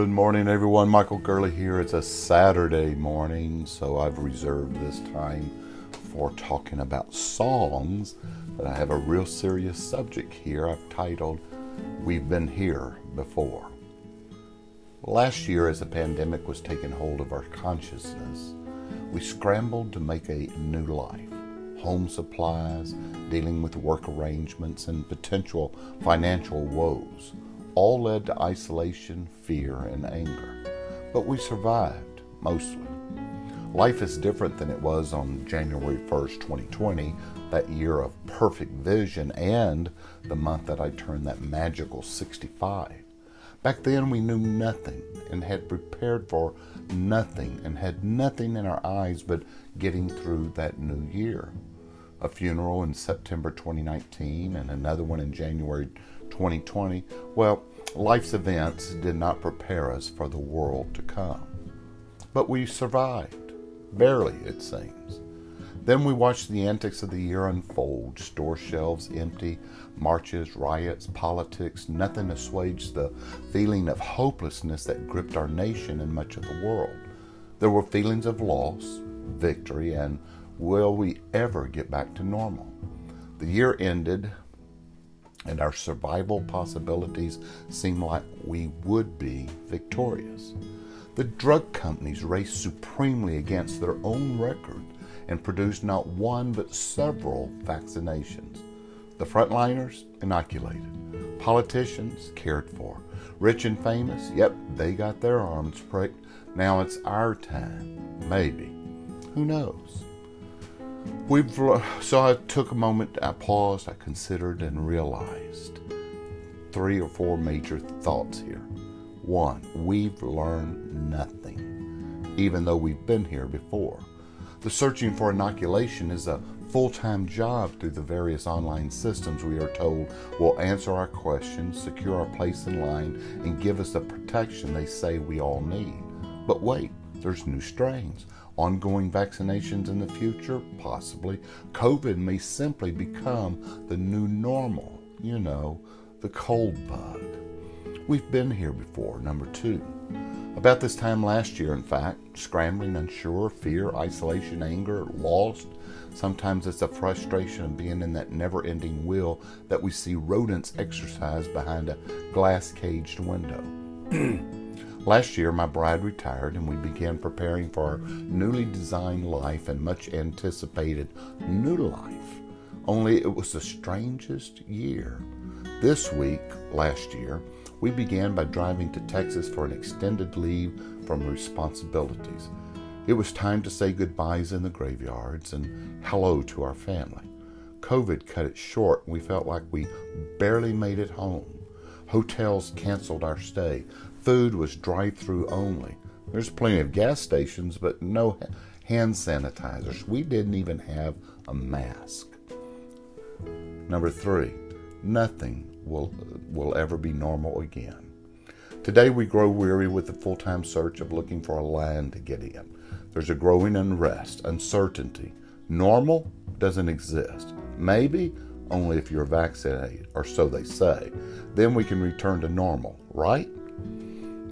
Good morning, everyone. Michael Gurley here. It's a Saturday morning, so I've reserved this time for talking about songs. But I have a real serious subject here I've titled We've Been Here Before. Last year, as the pandemic was taking hold of our consciousness, we scrambled to make a new life. Home supplies, dealing with work arrangements, and potential financial woes all led to isolation, fear, and anger. But we survived, mostly. Life is different than it was on January 1st, 2020, that year of perfect vision, and the month that I turned that magical 65. Back then, we knew nothing and had prepared for nothing and had nothing in our eyes but getting through that new year. A funeral in September 2019 and another one in January 2020, well, life's events did not prepare us for the world to come. But we survived, barely, it seems. Then we watched the antics of the year unfold store shelves empty, marches, riots, politics, nothing assuaged the feeling of hopelessness that gripped our nation and much of the world. There were feelings of loss, victory, and will we ever get back to normal? The year ended, and our survival possibilities seem like we would be victorious. The drug companies raced supremely against their own record and produced not one but several vaccinations. The frontliners inoculated, politicians cared for, rich and famous, yep, they got their arms pricked. Now it's our time, maybe. Who knows? We've so I took a moment, I paused, I considered and realized three or four major thoughts here. One, we've learned nothing, even though we've been here before. The searching for inoculation is a full time job through the various online systems we are told will answer our questions, secure our place in line, and give us the protection they say we all need. But wait, there's new strains. Ongoing vaccinations in the future? Possibly. COVID may simply become the new normal. You know, the cold bug. We've been here before. Number two. About this time last year, in fact, scrambling, unsure, fear, isolation, anger, lost. Sometimes it's a frustration of being in that never ending wheel that we see rodents exercise behind a glass caged window. Last year, my bride retired, and we began preparing for our newly designed life and much anticipated new life. Only it was the strangest year. This week, last year, we began by driving to Texas for an extended leave from responsibilities. It was time to say goodbyes in the graveyards and hello to our family. COVID cut it short, and we felt like we barely made it home. Hotels canceled our stay. Food was drive through only. There's plenty of gas stations, but no hand sanitizers. We didn't even have a mask. Number three, nothing will, will ever be normal again. Today we grow weary with the full time search of looking for a land to get in. There's a growing unrest, uncertainty. Normal doesn't exist. Maybe only if you're vaccinated, or so they say. Then we can return to normal, right?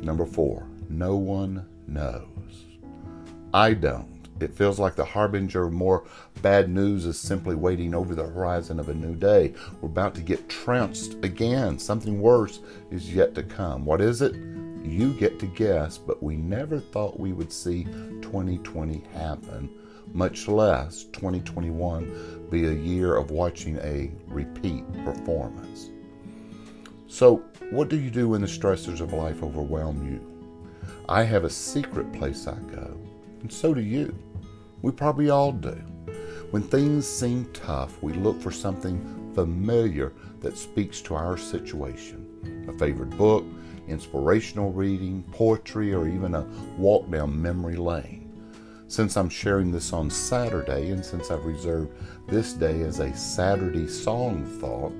Number four, no one knows. I don't. It feels like the harbinger of more bad news is simply waiting over the horizon of a new day. We're about to get trounced again. Something worse is yet to come. What is it? You get to guess, but we never thought we would see 2020 happen, much less 2021 be a year of watching a repeat performance. So, what do you do when the stressors of life overwhelm you? I have a secret place I go, and so do you. We probably all do. When things seem tough, we look for something familiar that speaks to our situation. A favorite book, inspirational reading, poetry, or even a walk down memory lane. Since I'm sharing this on Saturday, and since I've reserved this day as a Saturday song thought,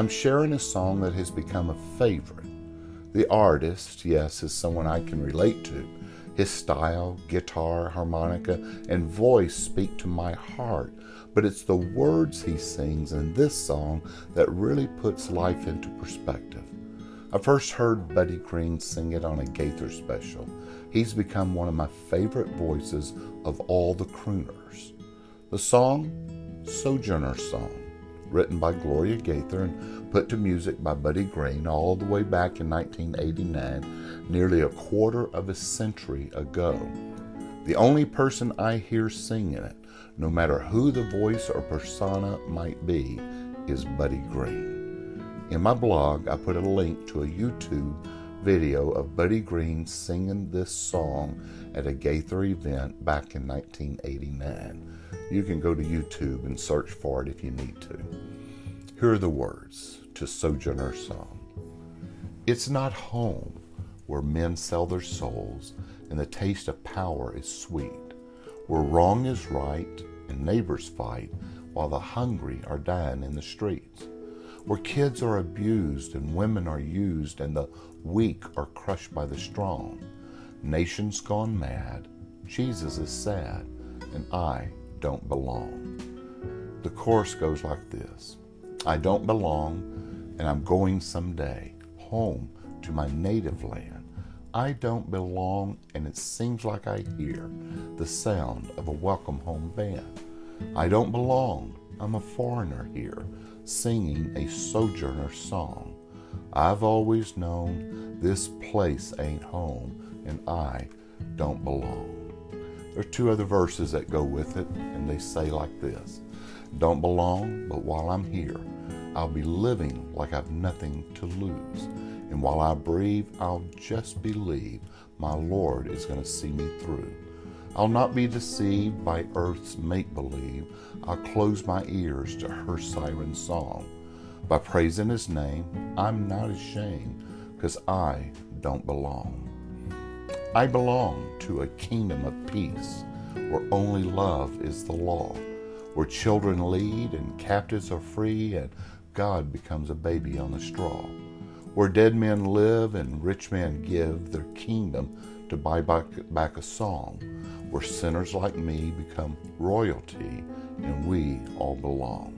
I'm sharing a song that has become a favorite. The artist, yes, is someone I can relate to. His style, guitar, harmonica, and voice speak to my heart, but it's the words he sings in this song that really puts life into perspective. I first heard Buddy Greene sing it on a Gaither special. He's become one of my favorite voices of all the crooners. The song, Sojourner Song, written by Gloria Gaither and put to music by Buddy Greene all the way back in 1989, nearly a quarter of a century ago. The only person I hear singing it, no matter who the voice or persona might be, is Buddy Greene. In my blog, I put a link to a YouTube video of Buddy Greene singing this song at a Gaither event back in 1989. You can go to YouTube and search for it if you need to. Here are the words to Sojourner's song It's not home where men sell their souls and the taste of power is sweet, where wrong is right and neighbors fight while the hungry are dying in the streets where kids are abused and women are used and the weak are crushed by the strong. Nations gone mad, Jesus is sad, and I don't belong. The chorus goes like this I don't belong, and I'm going someday home to my native land. I don't belong, and it seems like I hear the sound of a welcome home band. I don't belong, I'm a foreigner here singing a sojourner song. I've always known this place ain't home and I don't belong. There are two other verses that go with it, and they say like this Don't belong, but while I'm here, I'll be living like I've nothing to lose. And while I breathe, I'll just believe my Lord is going to see me through. I'll not be deceived by earth's make believe. I'll close my ears to her siren song. By praising his name, I'm not ashamed, because I don't belong. I belong to a kingdom of peace, where only love is the law, where children lead and captives are free, and God becomes a baby on the straw, where dead men live and rich men give their kingdom to buy back, back a song, where sinners like me become royalty and we all belong.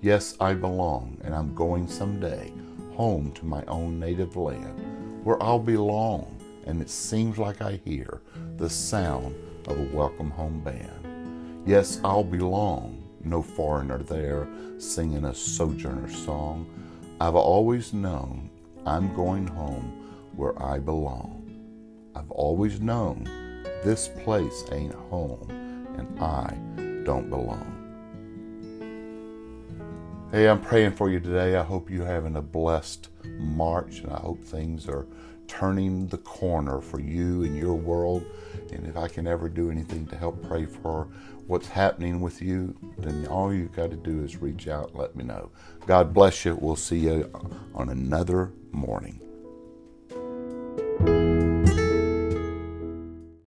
Yes, I belong, and I'm going someday home to my own native land, where I'll belong, and it seems like I hear the sound of a welcome home band. Yes, I'll belong, no foreigner there singing a sojourner song. I've always known I'm going home where I belong. I've always known this place ain't home and I don't belong. Hey, I'm praying for you today. I hope you're having a blessed March and I hope things are turning the corner for you and your world. And if I can ever do anything to help pray for what's happening with you, then all you've got to do is reach out and let me know. God bless you. We'll see you on another morning.